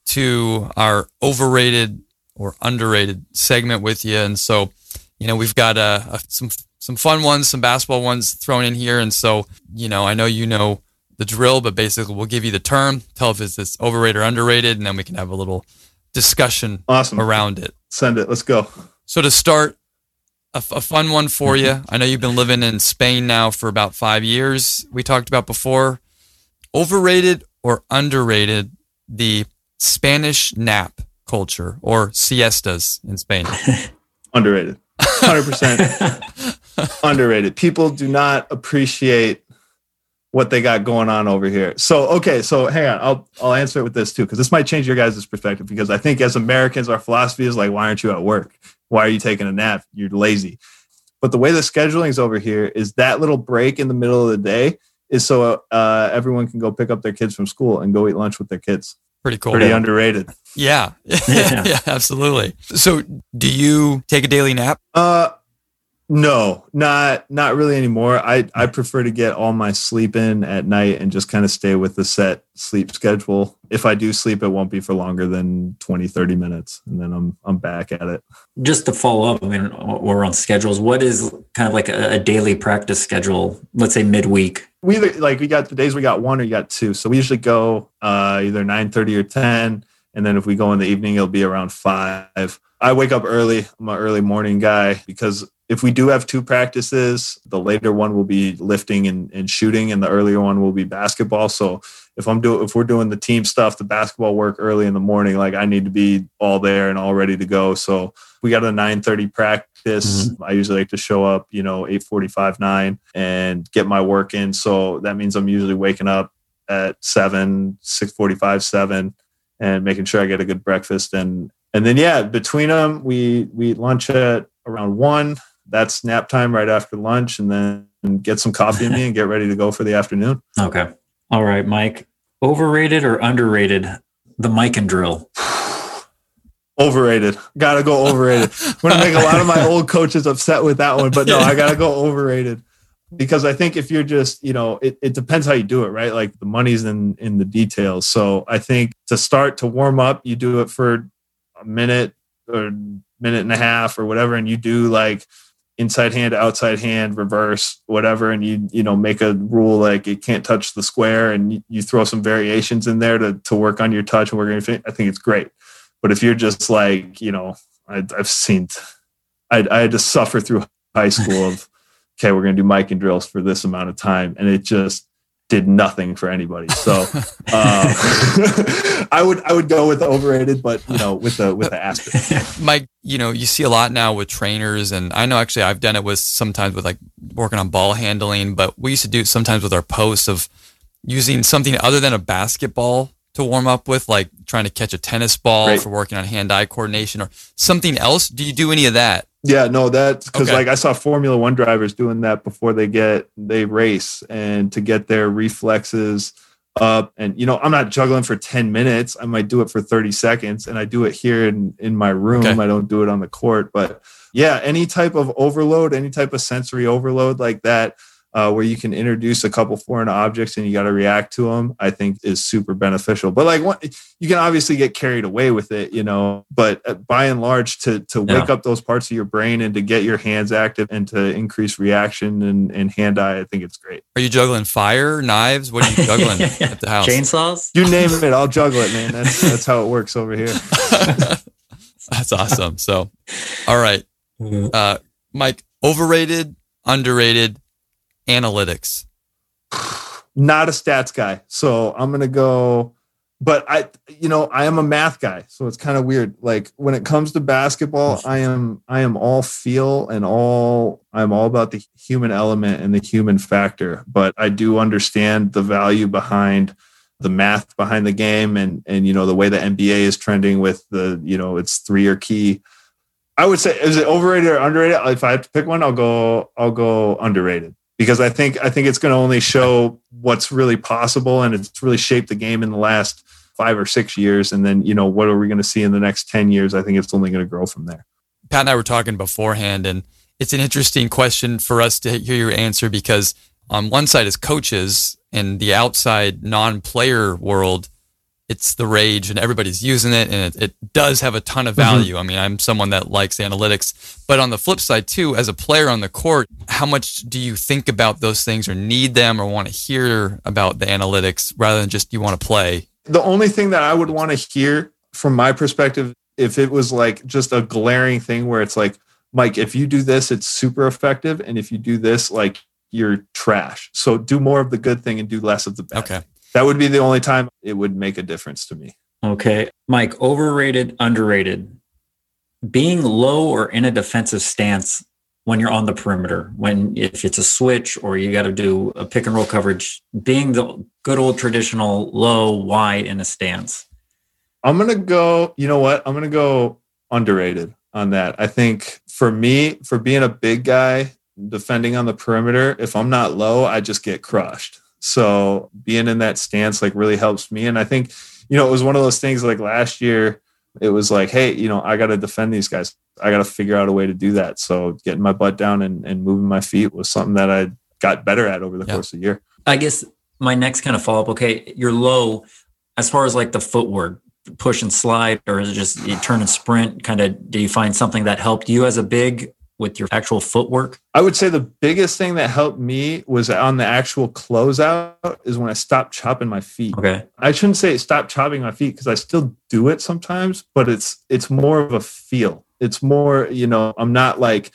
to our overrated or underrated segment with you, and so you know, we've got uh, uh, some some fun ones, some basketball ones thrown in here, and so you know, I know you know the drill, but basically we'll give you the term, tell if it's, overrated or underrated, and then we can have a little discussion awesome. around it. Send it. Let's go. So to start, a, a fun one for you. I know you've been living in Spain now for about five years. We talked about before. Overrated or underrated the Spanish nap culture or siestas in Spain? underrated. 100% underrated. People do not appreciate what they got going on over here. So, okay, so hang on. I'll I'll answer it with this too because this might change your guys' perspective because I think as Americans our philosophy is like why aren't you at work? Why are you taking a nap? You're lazy. But the way the scheduling is over here is that little break in the middle of the day is so uh, everyone can go pick up their kids from school and go eat lunch with their kids. Pretty cool. Pretty yeah. underrated. Yeah. yeah. yeah. absolutely. So do you take a daily nap? Uh no, not not really anymore. I I prefer to get all my sleep in at night and just kind of stay with the set sleep schedule. If I do sleep, it won't be for longer than 20 30 minutes and then I'm I'm back at it. Just to follow up, I mean we're on schedules. What is kind of like a, a daily practice schedule, let's say midweek? We either like we got the days we got one or you got two. So we usually go uh either 9 30 or 10 and then if we go in the evening it'll be around 5 I wake up early. I'm an early morning guy because if we do have two practices, the later one will be lifting and, and shooting, and the earlier one will be basketball. So if I'm doing if we're doing the team stuff, the basketball work early in the morning, like I need to be all there and all ready to go. So we got a 9:30 practice. Mm-hmm. I usually like to show up, you know, 8:45, 9 and get my work in. So that means I'm usually waking up at 7, 6:45, 7 and making sure I get a good breakfast and and then yeah, between them we we eat lunch at around 1 that's nap time right after lunch and then get some coffee in me and get ready to go for the afternoon. Okay. All right, Mike. Overrated or underrated the Mikan drill? overrated. Gotta go overrated. I'm gonna make a lot of my old coaches upset with that one, but no, I gotta go overrated. Because I think if you're just, you know, it, it depends how you do it, right? Like the money's in in the details. So I think to start to warm up, you do it for a minute or minute and a half or whatever, and you do like inside hand, outside hand, reverse, whatever, and you you know make a rule like it can't touch the square, and you, you throw some variations in there to to work on your touch and work on your I think it's great. But if you're just like you know, I, have seen, I, I had to suffer through high school of okay, we're gonna do Mikan drills for this amount of time, and it just did nothing for anybody. So uh, I would I would go with overrated, but you know with the with the asterisk. Mike, you know you see a lot now with trainers, and I know actually I've done it with sometimes with like working on ball handling, but we used to do it sometimes with our posts of using something other than a basketball to warm up with, like trying to catch a tennis ball Great. for working on hand-eye coordination or something else. Do you do any of that? Yeah, no, that's because okay. like I saw Formula One drivers doing that before they get they race and to get their reflexes up. And you know, I'm not juggling for 10 minutes. I might do it for 30 seconds, and I do it here in in my room. Okay. I don't do it on the court, but yeah, any type of overload, any type of sensory overload like that. Uh, where you can introduce a couple foreign objects and you got to react to them, I think is super beneficial. But like, what, you can obviously get carried away with it, you know. But uh, by and large, to to wake yeah. up those parts of your brain and to get your hands active and to increase reaction and, and hand eye, I think it's great. Are you juggling fire, knives? What are you juggling at the house? Chainsaws? You name it, I'll juggle it, man. That's that's how it works over here. that's awesome. So, all right, mm-hmm. uh, Mike, overrated, underrated analytics? Not a stats guy. So I'm going to go, but I, you know, I am a math guy. So it's kind of weird. Like when it comes to basketball, I am, I am all feel and all, I'm all about the human element and the human factor. But I do understand the value behind the math behind the game and, and, you know, the way the NBA is trending with the, you know, it's three or key. I would say, is it overrated or underrated? If I have to pick one, I'll go, I'll go underrated because I think I think it's going to only show what's really possible, and it's really shaped the game in the last five or six years. And then you know what are we going to see in the next ten years? I think it's only going to grow from there. Pat and I were talking beforehand, and it's an interesting question for us to hear your answer because on one side is coaches and the outside non-player world it's the rage and everybody's using it and it, it does have a ton of mm-hmm. value. Mm-hmm. I mean, I'm someone that likes analytics, but on the flip side too, as a player on the court, how much do you think about those things or need them or want to hear about the analytics rather than just you want to play? The only thing that I would want to hear from my perspective, if it was like just a glaring thing where it's like, Mike, if you do this, it's super effective. And if you do this, like you're trash. So do more of the good thing and do less of the bad. Okay that would be the only time it would make a difference to me. Okay. Mike, overrated, underrated. Being low or in a defensive stance when you're on the perimeter, when if it's a switch or you got to do a pick and roll coverage, being the good old traditional low, wide in a stance. I'm going to go, you know what? I'm going to go underrated on that. I think for me, for being a big guy defending on the perimeter, if I'm not low, I just get crushed. So being in that stance like really helps me. And I think, you know, it was one of those things like last year, it was like, hey, you know, I got to defend these guys. I got to figure out a way to do that. So getting my butt down and, and moving my feet was something that I got better at over the yeah. course of the year. I guess my next kind of follow up, okay, you're low as far as like the footwork, push and slide, or is it just you turn and sprint? Kind of, do you find something that helped you as a big with your actual footwork? I would say the biggest thing that helped me was on the actual closeout is when I stopped chopping my feet. Okay. I shouldn't say stop chopping my feet because I still do it sometimes, but it's it's more of a feel. It's more, you know, I'm not like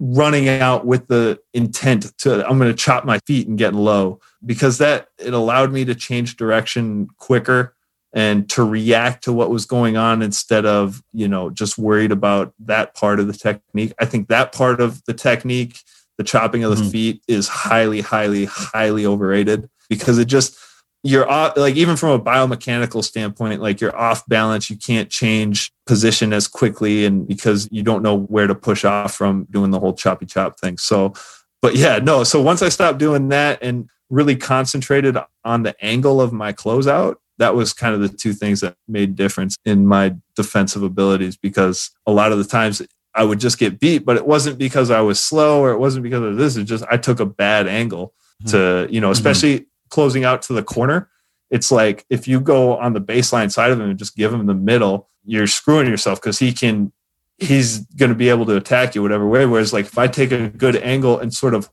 running out with the intent to I'm going to chop my feet and get low because that it allowed me to change direction quicker and to react to what was going on instead of you know just worried about that part of the technique. I think that part of the technique the chopping of the mm-hmm. feet is highly highly highly overrated because it just you're off, like even from a biomechanical standpoint like you're off balance. You can't change position as quickly and because you don't know where to push off from doing the whole choppy chop thing. So but yeah no. So once i stopped doing that and really concentrated on the angle of my closeout that was kind of the two things that made difference in my defensive abilities because a lot of the times I would just get beat, but it wasn't because I was slow or it wasn't because of this. It just I took a bad angle to, mm-hmm. you know, especially mm-hmm. closing out to the corner. It's like if you go on the baseline side of him and just give him the middle, you're screwing yourself because he can, he's going to be able to attack you whatever way. Whereas, like, if I take a good angle and sort of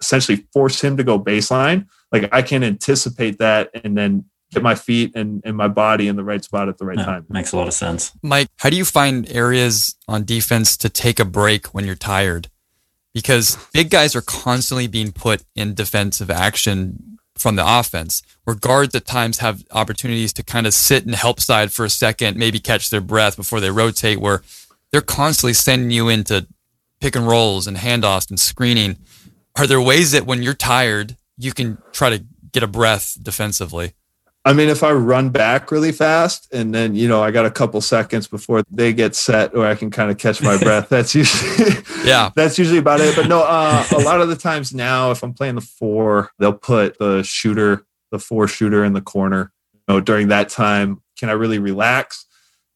essentially force him to go baseline, like I can anticipate that and then get my feet and, and my body in the right spot at the right yeah, time. Makes a lot of sense. Mike, how do you find areas on defense to take a break when you're tired? Because big guys are constantly being put in defensive action from the offense, where guards at times have opportunities to kind of sit and help side for a second, maybe catch their breath before they rotate, where they're constantly sending you into pick and rolls and handoffs and screening. Are there ways that when you're tired, you can try to get a breath defensively? I mean, if I run back really fast and then, you know, I got a couple seconds before they get set or I can kind of catch my breath, that's usually, yeah, that's usually about it. But no, uh, a lot of the times now, if I'm playing the four, they'll put the shooter, the four shooter in the corner. You know, during that time, can I really relax?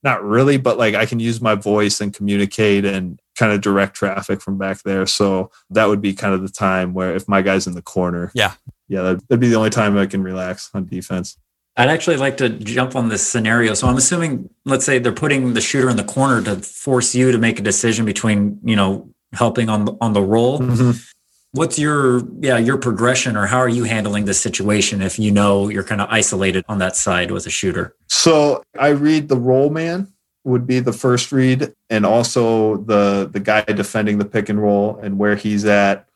Not really, but like I can use my voice and communicate and kind of direct traffic from back there. So that would be kind of the time where if my guy's in the corner, yeah, yeah, that'd, that'd be the only time I can relax on defense. I'd actually like to jump on this scenario. So I'm assuming, let's say they're putting the shooter in the corner to force you to make a decision between, you know, helping on the, on the roll. Mm-hmm. What's your yeah your progression, or how are you handling this situation if you know you're kind of isolated on that side with a shooter? So I read the roll man would be the first read, and also the the guy defending the pick and roll and where he's at.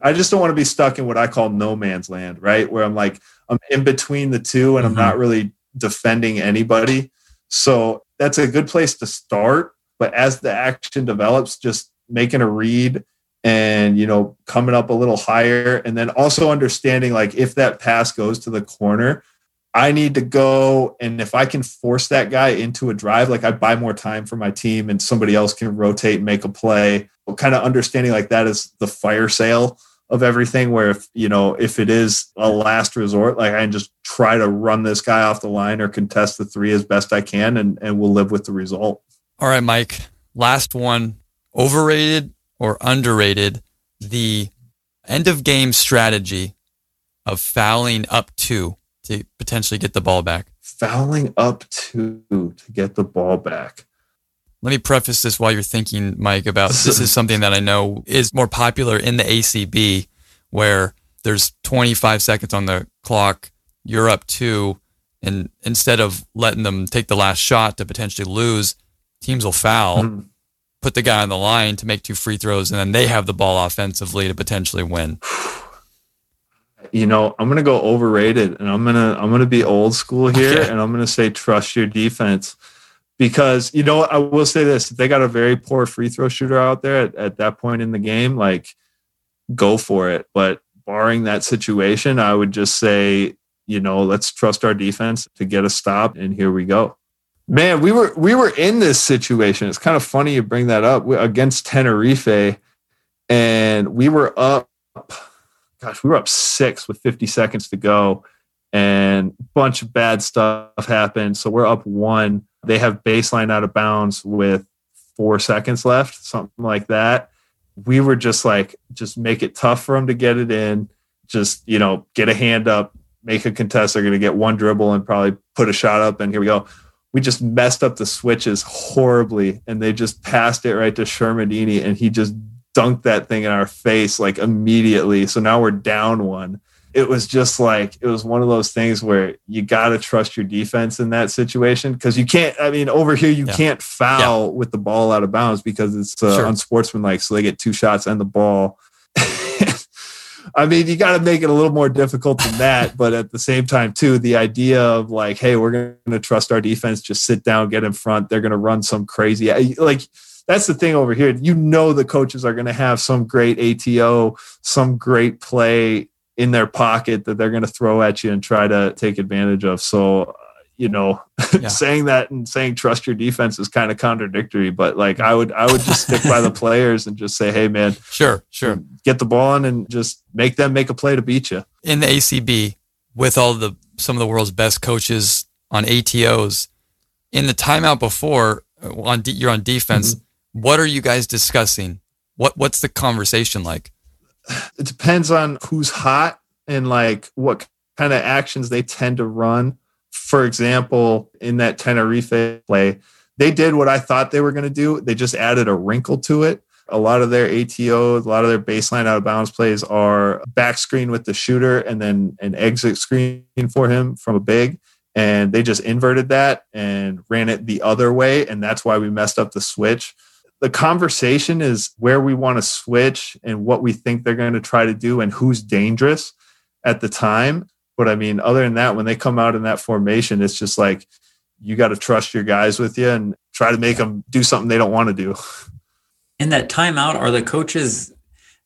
I just don't want to be stuck in what I call no man's land, right? Where I'm like I'm in between the two and mm-hmm. I'm not really defending anybody. So that's a good place to start. But as the action develops, just making a read and you know coming up a little higher and then also understanding like if that pass goes to the corner i need to go and if i can force that guy into a drive like i buy more time for my team and somebody else can rotate and make a play kind of understanding like that is the fire sale of everything where if you know if it is a last resort like i can just try to run this guy off the line or contest the three as best i can and and we'll live with the result all right mike last one overrated or underrated the end of game strategy of fouling up two to potentially get the ball back? Fouling up two to get the ball back. Let me preface this while you're thinking, Mike, about this is something that I know is more popular in the ACB where there's 25 seconds on the clock, you're up two, and instead of letting them take the last shot to potentially lose, teams will foul. Mm-hmm put the guy on the line to make two free throws, and then they have the ball offensively to potentially win? You know, I'm gonna go overrated, and I'm gonna I'm gonna be old school here, okay. and I'm gonna say trust your defense because you know I will say this: if they got a very poor free throw shooter out there at, at that point in the game, like go for it. But barring that situation, I would just say, you know, let's trust our defense to get a stop, and here we go. Man, we were we were in this situation. It's kind of funny you bring that up against Tenerife, and we were up. Gosh, we were up six with 50 seconds to go, and a bunch of bad stuff happened. So we're up one. They have baseline out of bounds with four seconds left, something like that. We were just like, just make it tough for them to get it in. Just you know, get a hand up, make a contest. They're going to get one dribble and probably put a shot up, and here we go we just messed up the switches horribly and they just passed it right to Shermadini and he just dunked that thing in our face like immediately. So now we're down one. It was just like it was one of those things where you got to trust your defense in that situation because you can't. I mean, over here you yeah. can't foul yeah. with the ball out of bounds because it's uh, sure. unsportsmanlike. So they get two shots and the ball. I mean, you got to make it a little more difficult than that. but at the same time, too, the idea of like, hey, we're going to trust our defense, just sit down, get in front. They're going to run some crazy, like, that's the thing over here. You know, the coaches are going to have some great ATO, some great play in their pocket that they're going to throw at you and try to take advantage of. So you know, yeah. saying that and saying trust your defense is kind of contradictory. But like, I would, I would just stick by the players and just say, hey, man, sure, sure, get the ball on and just make them make a play to beat you. In the ACB, with all the some of the world's best coaches on ATOs, in the timeout before uh, on you're on defense, mm-hmm. what are you guys discussing? What what's the conversation like? It depends on who's hot and like what kind of actions they tend to run for example, in that Tenerife play, they did what I thought they were going to do. They just added a wrinkle to it. A lot of their ATO, a lot of their baseline out of bounds plays are back screen with the shooter and then an exit screen for him from a big. And they just inverted that and ran it the other way. And that's why we messed up the switch. The conversation is where we want to switch and what we think they're going to try to do and who's dangerous at the time. But I mean, other than that, when they come out in that formation, it's just like you got to trust your guys with you and try to make them do something they don't want to do. In that timeout, are the coaches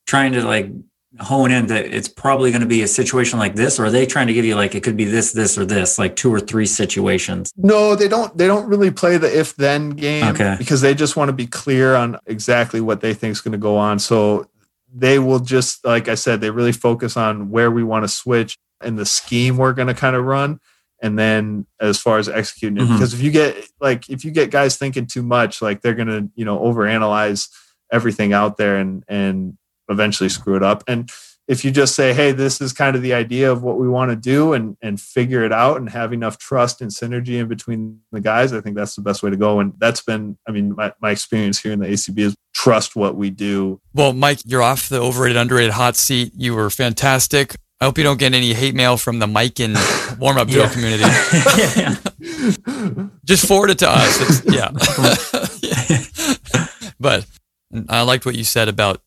trying to like hone in that it's probably going to be a situation like this, or are they trying to give you like it could be this, this, or this, like two or three situations? No, they don't. They don't really play the if then game okay. because they just want to be clear on exactly what they think is going to go on. So they will just, like I said, they really focus on where we want to switch and the scheme we're going to kind of run and then as far as executing it mm-hmm. because if you get like if you get guys thinking too much like they're going to you know overanalyze everything out there and and eventually screw it up. And if you just say, hey, this is kind of the idea of what we want to do and and figure it out and have enough trust and synergy in between the guys, I think that's the best way to go. And that's been, I mean, my, my experience here in the ACB is trust what we do. Well, Mike, you're off the overrated, underrated hot seat. You were fantastic. I hope you don't get any hate mail from the Mikan warm up drill community. Just forward it to us. It's, yeah. but I liked what you said about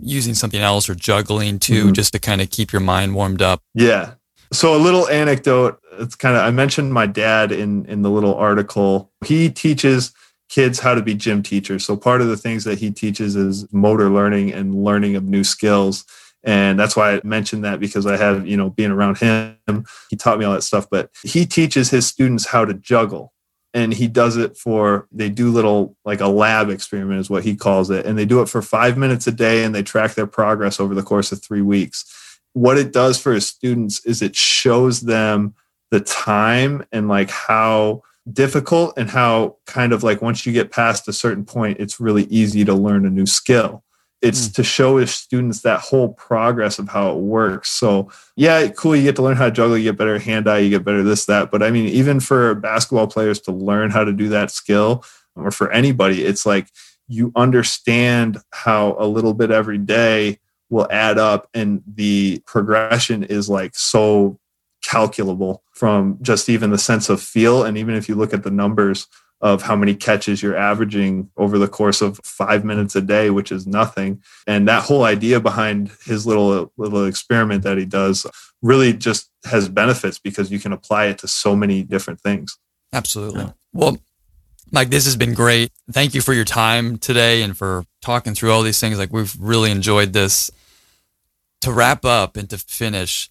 using something else or juggling too, mm-hmm. just to kind of keep your mind warmed up. Yeah. So a little anecdote. It's kind of I mentioned my dad in in the little article. He teaches kids how to be gym teachers. So part of the things that he teaches is motor learning and learning of new skills and that's why I mentioned that because I have, you know, being around him, he taught me all that stuff. But he teaches his students how to juggle. And he does it for, they do little like a lab experiment, is what he calls it. And they do it for five minutes a day and they track their progress over the course of three weeks. What it does for his students is it shows them the time and like how difficult and how kind of like once you get past a certain point, it's really easy to learn a new skill it's mm. to show his students that whole progress of how it works. So yeah, cool. You get to learn how to juggle, you get better hand eye, you get better this, that. But I mean, even for basketball players to learn how to do that skill, or for anybody, it's like you understand how a little bit every day will add up and the progression is like so calculable from just even the sense of feel. And even if you look at the numbers, of how many catches you're averaging over the course of five minutes a day, which is nothing. And that whole idea behind his little little experiment that he does really just has benefits because you can apply it to so many different things. Absolutely. Yeah. Well, Mike, this has been great. Thank you for your time today and for talking through all these things. Like we've really enjoyed this. To wrap up and to finish,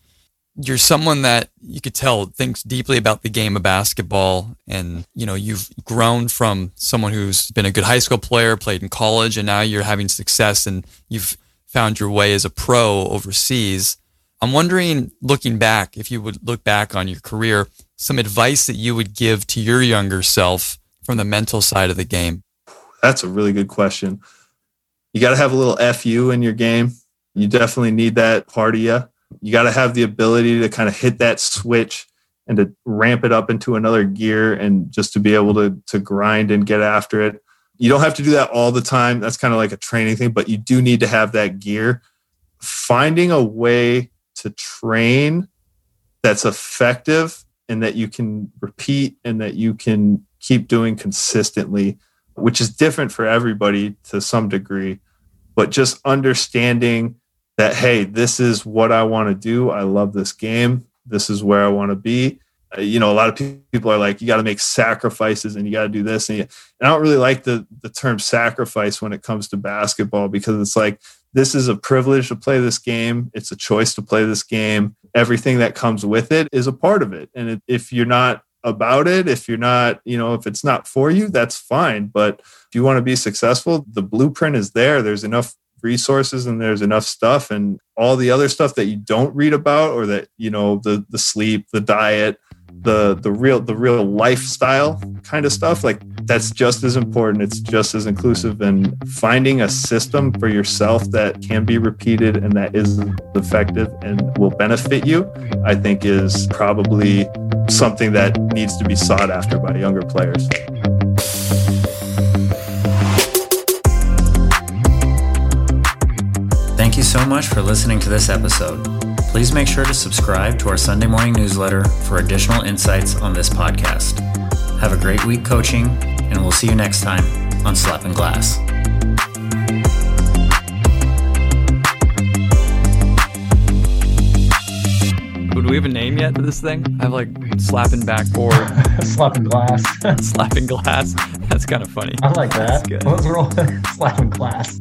you're someone that you could tell thinks deeply about the game of basketball. And you know you've grown from someone who's been a good high school player played in college and now you're having success and you've found your way as a pro overseas. I'm wondering looking back if you would look back on your career some advice that you would give to your younger self from the mental side of the game. That's a really good question. You got to have a little fu in your game. You definitely need that part of you you got to have the ability to kind of hit that switch and to ramp it up into another gear and just to be able to to grind and get after it. You don't have to do that all the time. That's kind of like a training thing, but you do need to have that gear. Finding a way to train that's effective and that you can repeat and that you can keep doing consistently, which is different for everybody to some degree, but just understanding that hey this is what i want to do. I love this game. This is where i want to be. Uh, you know a lot of people are like you got to make sacrifices and you got to do this and, you, and i don't really like the the term sacrifice when it comes to basketball because it's like this is a privilege to play this game. It's a choice to play this game. Everything that comes with it is a part of it. And if you're not about it if you're not you know if it's not for you that's fine. But if you want to be successful the blueprint is there. There's enough resources and there's enough stuff and all the other stuff that you don't read about or that you know the the sleep the diet the the real the real lifestyle kind of stuff like that's just as important. It's just as inclusive and finding a system for yourself that can be repeated and that is effective and will benefit you i think is probably something that needs to be sought after by younger players Thank you so much for listening to this episode. Please make sure to subscribe to our Sunday morning newsletter for additional insights on this podcast. Have a great week coaching, and we'll see you next time on Slapping Glass. Do we have a name yet for this thing? I have like slapping backboard, slapping glass, slapping glass. That's kind of funny. I like that. Let's roll slapping glass.